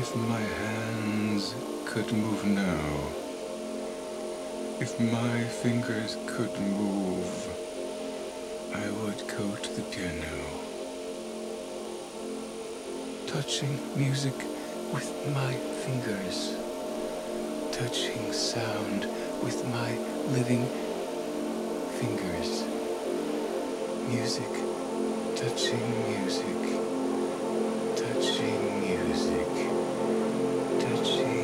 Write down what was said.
If my hands could move now, if my fingers could move, I would go to the piano, touching music with my fingers, touching sound with my living fingers, music, touching music, touching music, touching